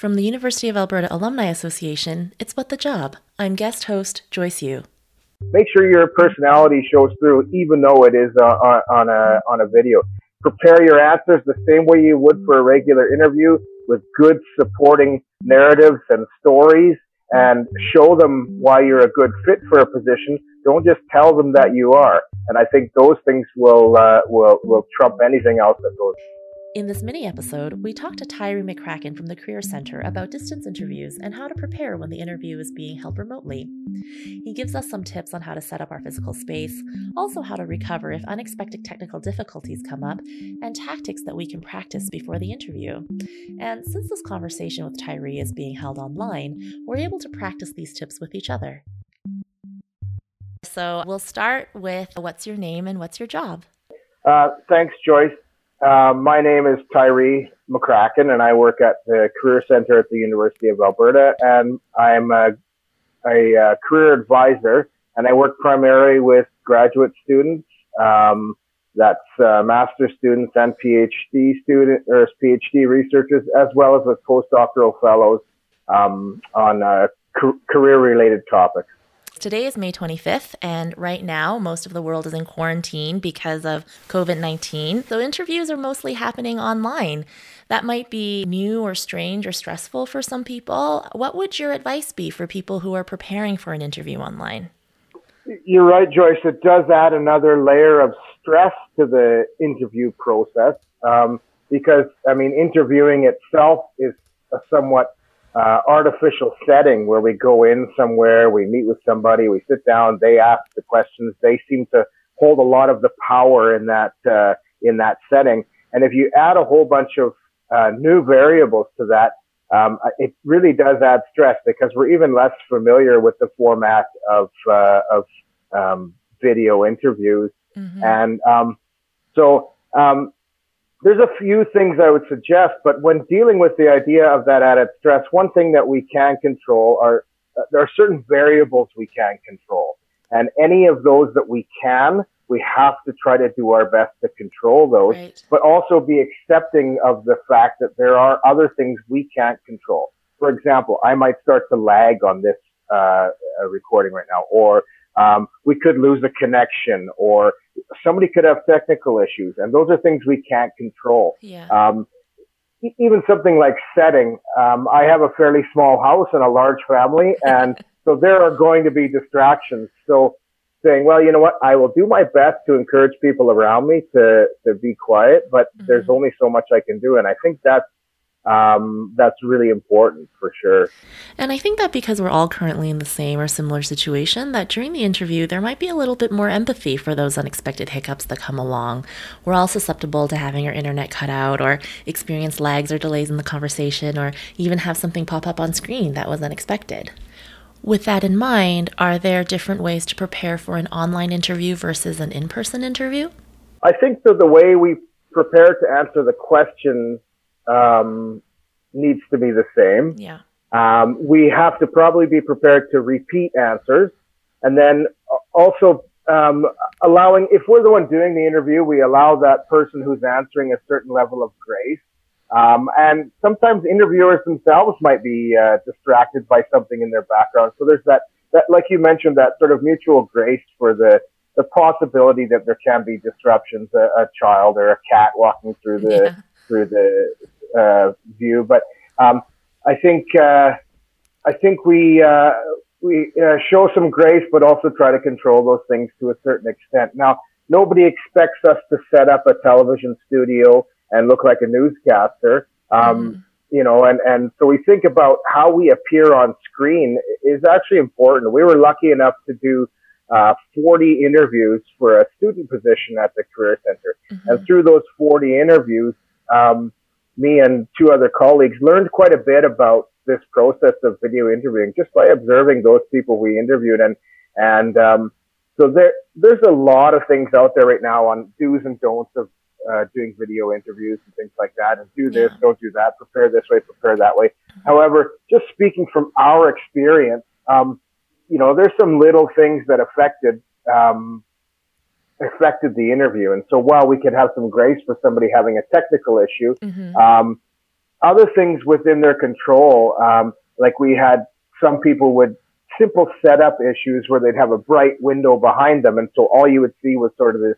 From the University of Alberta Alumni Association, it's What the Job. I'm guest host Joyce Yu. Make sure your personality shows through, even though it is uh, on, a on a video. Prepare your answers the same way you would for a regular interview, with good supporting narratives and stories, and show them why you're a good fit for a position. Don't just tell them that you are. And I think those things will uh, will will trump anything else that goes. In this mini episode, we talked to Tyree McCracken from the Career Center about distance interviews and how to prepare when the interview is being held remotely. He gives us some tips on how to set up our physical space, also how to recover if unexpected technical difficulties come up, and tactics that we can practice before the interview. And since this conversation with Tyree is being held online, we're able to practice these tips with each other. So we'll start with what's your name and what's your job? Uh, thanks, Joyce. Uh, my name is Tyree McCracken, and I work at the Career Center at the University of Alberta, and I'm a, a, a career advisor, and I work primarily with graduate students. Um, that's uh, master students and PhD student or PhD researchers, as well as with postdoctoral fellows um, on uh, career-related topics. Today is May 25th, and right now, most of the world is in quarantine because of COVID 19. So, interviews are mostly happening online. That might be new or strange or stressful for some people. What would your advice be for people who are preparing for an interview online? You're right, Joyce. It does add another layer of stress to the interview process um, because, I mean, interviewing itself is a somewhat uh, artificial setting where we go in somewhere, we meet with somebody, we sit down, they ask the questions. They seem to hold a lot of the power in that uh, in that setting. And if you add a whole bunch of uh, new variables to that, um, it really does add stress because we're even less familiar with the format of uh, of um, video interviews. Mm-hmm. And um, so um, there's a few things I would suggest, but when dealing with the idea of that added stress, one thing that we can control are uh, there are certain variables we can control, and any of those that we can, we have to try to do our best to control those, right. but also be accepting of the fact that there are other things we can't control. For example, I might start to lag on this uh, uh recording right now, or um, we could lose a connection, or somebody could have technical issues, and those are things we can't control. Yeah. Um, even something like setting. Um, I have a fairly small house and a large family, and so there are going to be distractions. So saying, well, you know what, I will do my best to encourage people around me to to be quiet, but mm-hmm. there's only so much I can do, and I think that's um, that's really important for sure. And I think that because we're all currently in the same or similar situation, that during the interview, there might be a little bit more empathy for those unexpected hiccups that come along. We're all susceptible to having our internet cut out or experience lags or delays in the conversation or even have something pop up on screen that was unexpected. With that in mind, are there different ways to prepare for an online interview versus an in person interview? I think that the way we prepare to answer the question um, needs to be the same. Yeah. Um, we have to probably be prepared to repeat answers and then also um, allowing, if we're the one doing the interview, we allow that person who's answering a certain level of grace. Um, and sometimes interviewers themselves might be uh, distracted by something in their background. So there's that, that, like you mentioned, that sort of mutual grace for the the possibility that there can be disruptions, a, a child or a cat walking through the yeah. through the uh, view. But um, I think uh, I think we uh, we uh, show some grace, but also try to control those things to a certain extent. Now, nobody expects us to set up a television studio and look like a newscaster. Um, mm. You know, and, and so we think about how we appear on screen is actually important. We were lucky enough to do uh, 40 interviews for a student position at the Career Center. Mm-hmm. And through those 40 interviews, um, me and two other colleagues learned quite a bit about this process of video interviewing just by observing those people we interviewed. And and um, so there there's a lot of things out there right now on do's and don'ts of uh, doing video interviews and things like that. And do this yeah. don't do that prepare this way prepare that way. However just speaking from our experience um, you know there's some little things that affected um, affected the interview. And so while we could have some grace for somebody having a technical issue, mm-hmm. um, other things within their control, um, like we had some people would simple setup issues where they'd have a bright window behind them, and so all you would see was sort of this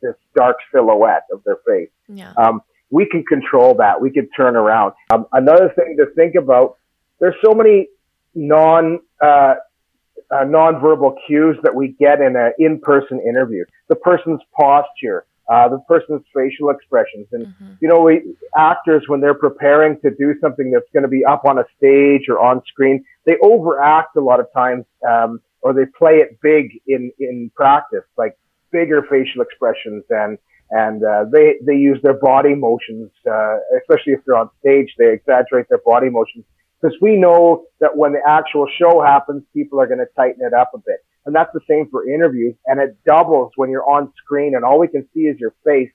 this dark silhouette of their face. Yeah. Um, we can control that. We could turn around. Um, another thing to think about: there's so many non uh, uh, nonverbal cues that we get in an in-person interview. The person's posture, uh, the person's facial expressions, and mm-hmm. you know, we actors when they're preparing to do something that's going to be up on a stage or on screen, they overact a lot of times, um, or they play it big in in practice, like bigger facial expressions and and uh, they they use their body motions, uh, especially if they're on stage. They exaggerate their body motions because we know that when the actual show happens, people are going to tighten it up a bit. And that's the same for interviews. And it doubles when you're on screen and all we can see is your face.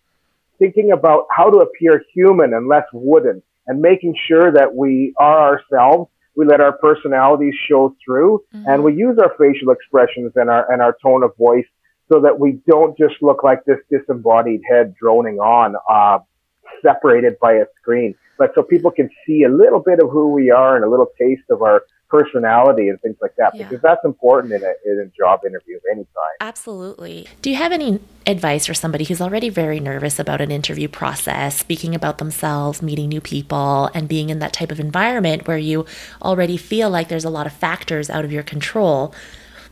Thinking about how to appear human and less wooden and making sure that we are ourselves. We let our personalities show through mm-hmm. and we use our facial expressions and our, and our tone of voice so that we don't just look like this disembodied head droning on, uh, separated by a screen but so people can see a little bit of who we are and a little taste of our personality and things like that yeah. because that's important in a, in a job interview of any kind. Absolutely. Do you have any advice for somebody who's already very nervous about an interview process, speaking about themselves, meeting new people, and being in that type of environment where you already feel like there's a lot of factors out of your control?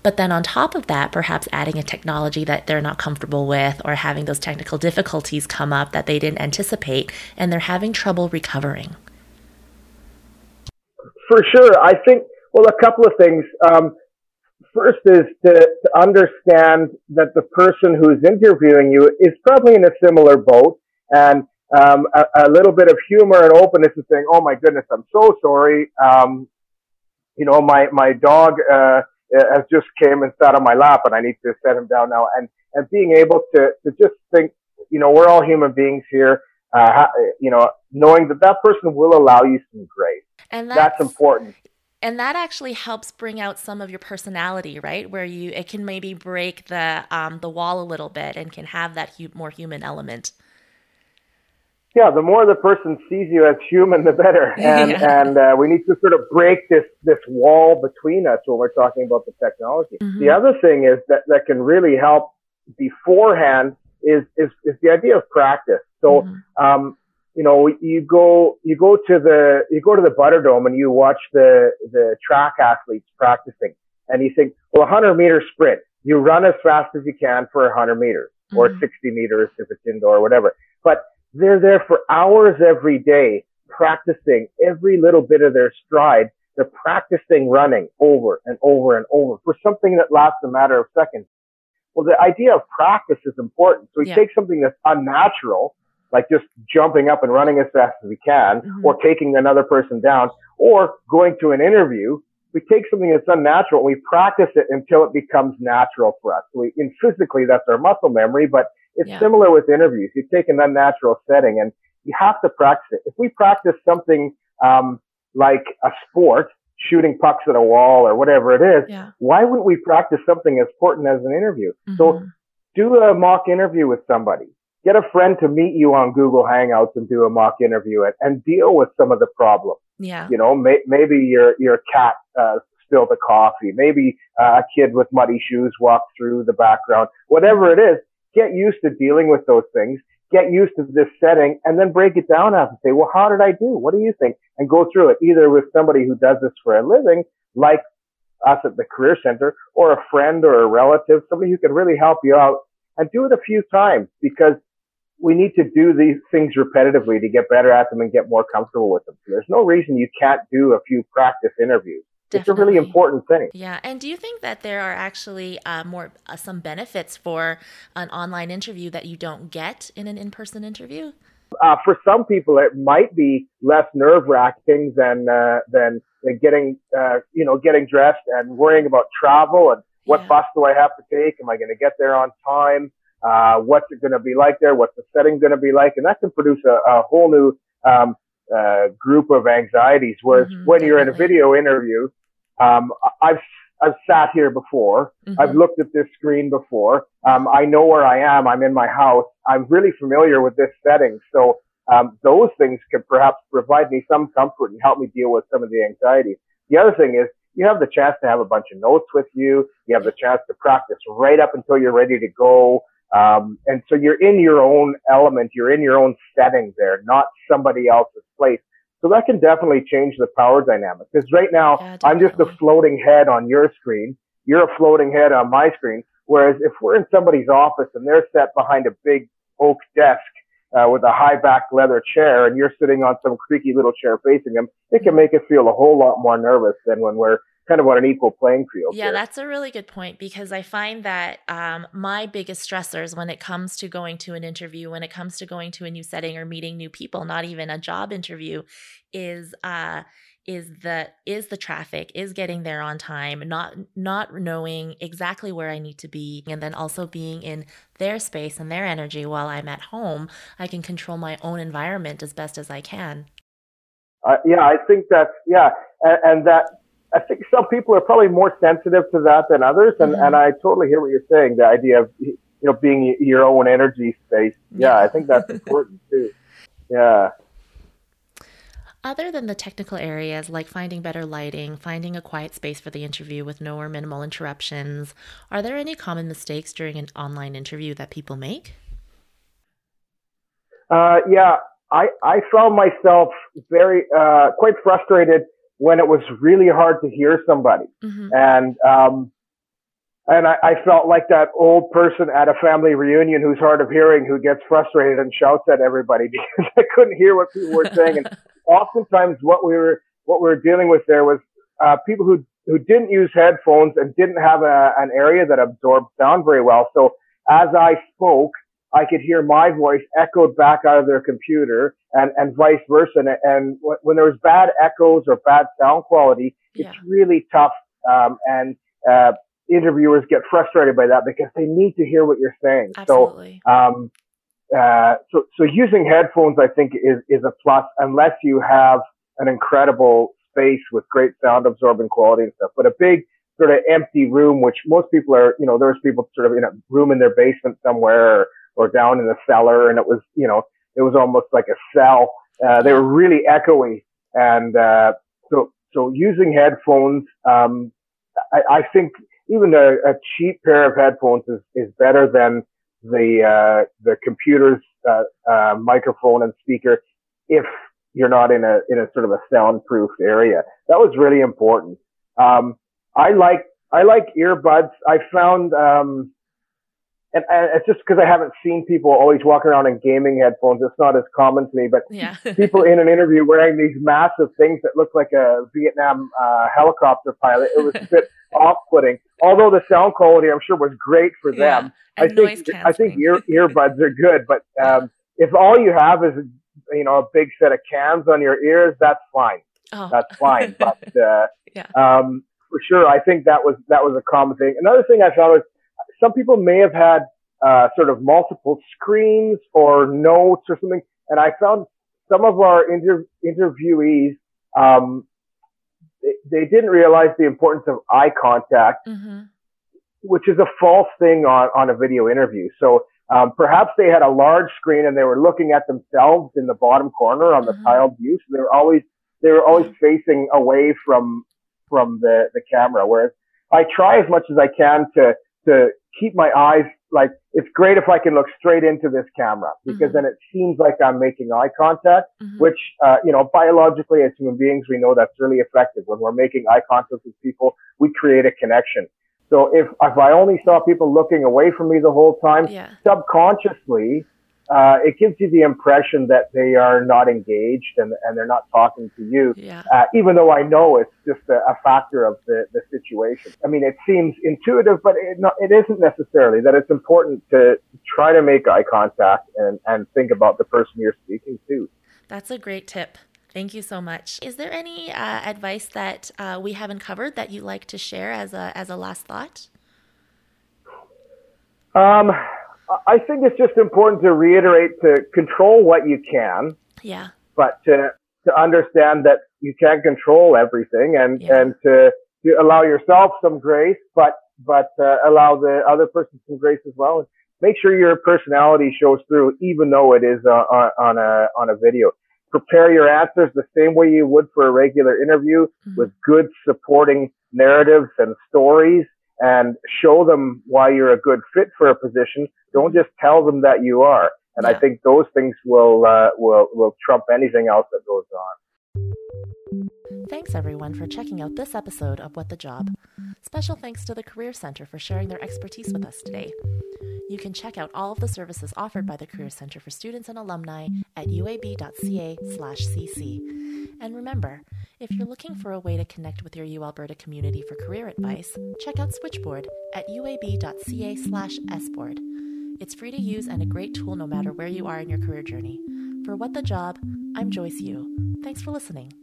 But then on top of that, perhaps adding a technology that they're not comfortable with or having those technical difficulties come up that they didn't anticipate and they're having trouble recovering. For sure. I think, well, a couple of things. Um, first is to, to understand that the person who's interviewing you is probably in a similar boat and um, a, a, little bit of humor and openness and saying, "Oh my goodness, I'm so sorry." Um, you know, my my dog uh, has just came and sat on my lap and I need to set him down now. And, and being able to, to just think, you know, we're all human beings here. Uh, you know, knowing that that person will allow you some grace. And that's, that's important and that actually helps bring out some of your personality right where you it can maybe break the um, the wall a little bit and can have that hu- more human element yeah, the more the person sees you as human, the better. And yeah. and uh, we need to sort of break this this wall between us when we're talking about the technology. Mm-hmm. The other thing is that that can really help beforehand is is is the idea of practice. So, mm-hmm. um, you know, you go you go to the you go to the Butterdome and you watch the the track athletes practicing, and you think, well, a hundred meter sprint, you run as fast as you can for a hundred meters mm-hmm. or sixty meters if it's indoor or whatever, but they're there for hours every day practicing every little bit of their stride. They're practicing running over and over and over for something that lasts a matter of seconds. Well, the idea of practice is important. So we yeah. take something that's unnatural, like just jumping up and running as fast as we can, mm-hmm. or taking another person down, or going to an interview. We take something that's unnatural and we practice it until it becomes natural for us. So we, in physically, that's our muscle memory, but it's yeah. similar with interviews. You take an unnatural setting and you have to practice it. If we practice something um, like a sport, shooting pucks at a wall or whatever it is, yeah. why wouldn't we practice something as important as an interview? Mm-hmm. So do a mock interview with somebody. Get a friend to meet you on Google Hangouts and do a mock interview and, and deal with some of the problems. Yeah. You know, may, maybe your, your cat, uh, spilled the coffee. Maybe uh, a kid with muddy shoes walked through the background. Whatever it is, get used to dealing with those things, get used to this setting, and then break it down out and say, well, how did I do? What do you think? And go through it either with somebody who does this for a living, like us at the Career Center, or a friend or a relative, somebody who can really help you out and do it a few times because we need to do these things repetitively to get better at them and get more comfortable with them. So there's no reason you can't do a few practice interviews. Definitely. It's a really important thing. Yeah, and do you think that there are actually uh, more uh, some benefits for an online interview that you don't get in an in-person interview? Uh, for some people, it might be less nerve-wracking than uh, than getting uh, you know getting dressed and worrying about travel and what yeah. bus do I have to take? Am I going to get there on time? Uh, what's it going to be like there? What's the setting going to be like? And that can produce a, a whole new um, uh, group of anxieties. Whereas mm-hmm, when you're in a video interview, um, I've I've sat here before. Mm-hmm. I've looked at this screen before. Um, I know where I am. I'm in my house. I'm really familiar with this setting. So um, those things could perhaps provide me some comfort and help me deal with some of the anxiety. The other thing is you have the chance to have a bunch of notes with you. You have the chance to practice right up until you're ready to go. Um, and so you're in your own element. You're in your own setting there, not somebody else's place. So that can definitely change the power dynamic. Because right now, yeah, I'm just a floating head on your screen. You're a floating head on my screen. Whereas if we're in somebody's office and they're set behind a big oak desk uh, with a high back leather chair and you're sitting on some creaky little chair facing them, it can make us feel a whole lot more nervous than when we're kind of on an equal playing field. Yeah, here. that's a really good point because I find that um, my biggest stressors when it comes to going to an interview, when it comes to going to a new setting or meeting new people, not even a job interview, is uh, is the is the traffic is getting there on time not not knowing exactly where i need to be and then also being in their space and their energy while i'm at home i can control my own environment as best as i can uh, yeah i think that's yeah and, and, that i think some people are probably more sensitive to that than others and mm-hmm. and i totally hear what you're saying the idea of you know being your own energy space yeah, yeah. i think that's important too yeah other than the technical areas like finding better lighting, finding a quiet space for the interview with no or minimal interruptions, are there any common mistakes during an online interview that people make? Uh, yeah, I, I found myself very, uh, quite frustrated when it was really hard to hear somebody. Mm-hmm. And, um, and I, I, felt like that old person at a family reunion who's hard of hearing who gets frustrated and shouts at everybody because I couldn't hear what people were saying. And oftentimes what we were what we were dealing with there was uh, people who who didn't use headphones and didn't have a, an area that absorbed sound very well. So as I spoke, I could hear my voice echoed back out of their computer and, and vice versa. And, and when there was bad echoes or bad sound quality, yeah. it's really tough. Um, and, uh, interviewers get frustrated by that because they need to hear what you're saying. Absolutely. So, um, uh, so, so using headphones, I think is, is a plus unless you have an incredible space with great sound absorbing quality and stuff. But a big sort of empty room, which most people are, you know, there's people sort of in a room in their basement somewhere or, or down in the cellar. And it was, you know, it was almost like a cell. Uh, they were really echoey. And, uh, so, so using headphones, um, I, I think even a, a cheap pair of headphones is, is better than, the uh, the computer's uh, uh, microphone and speaker if you're not in a in a sort of a soundproof area. That was really important. Um, I like I like earbuds. I found um, and, and it's just because I haven't seen people always walking around in gaming headphones. It's not as common to me, but yeah. people in an interview wearing these massive things that look like a Vietnam uh, helicopter pilot. It was a bit off-putting. Although the sound quality, I'm sure, was great for yeah. them. I think I think ear, earbuds are good, but um, if all you have is you know a big set of cans on your ears, that's fine. Oh. That's fine. But uh, yeah. um, for sure, I think that was that was a common thing. Another thing I found was some people may have had uh, sort of multiple screens or notes or something, and I found some of our inter- interviewees um, they, they, didn't realize the importance of eye contact. Mm-hmm which is a false thing on, on a video interview. So um, perhaps they had a large screen and they were looking at themselves in the bottom corner on the mm-hmm. tiled view. So they were always they were always facing away from from the the camera. Whereas I try as much as I can to to keep my eyes like it's great if I can look straight into this camera because mm-hmm. then it seems like I'm making eye contact, mm-hmm. which uh, you know biologically as human beings we know that's really effective. When we're making eye contact with people, we create a connection. So if, if I only saw people looking away from me the whole time, yeah. subconsciously, uh, it gives you the impression that they are not engaged and, and they're not talking to you, yeah. uh, even though I know it's just a, a, factor of the, the situation. I mean, it seems intuitive, but it, not, it isn't necessarily that it's important to try to make eye contact and, and think about the person you're speaking to. That's a great tip. Thank you so much. Is there any uh, advice that uh, we haven't covered that you'd like to share as a as a last thought? Um, I think it's just important to reiterate to control what you can. Yeah. But to to understand that you can't control everything, and yeah. and to to allow yourself some grace, but but uh, allow the other person some grace as well. make sure your personality shows through, even though it is uh, on, on a on a video. Prepare your answers the same way you would for a regular interview mm-hmm. with good supporting narratives and stories and show them why you're a good fit for a position. Don't just tell them that you are. And yeah. I think those things will uh, will will trump anything else that goes on. Thanks everyone for checking out this episode of What the Job. Special thanks to the Career Center for sharing their expertise with us today. You can check out all of the services offered by the Career Center for students and alumni at uab.ca/cc. And remember, if you're looking for a way to connect with your UAlberta community for career advice, check out Switchboard at uab.ca/sboard. It's free to use and a great tool no matter where you are in your career journey. For What the Job, I'm Joyce Yu. Thanks for listening.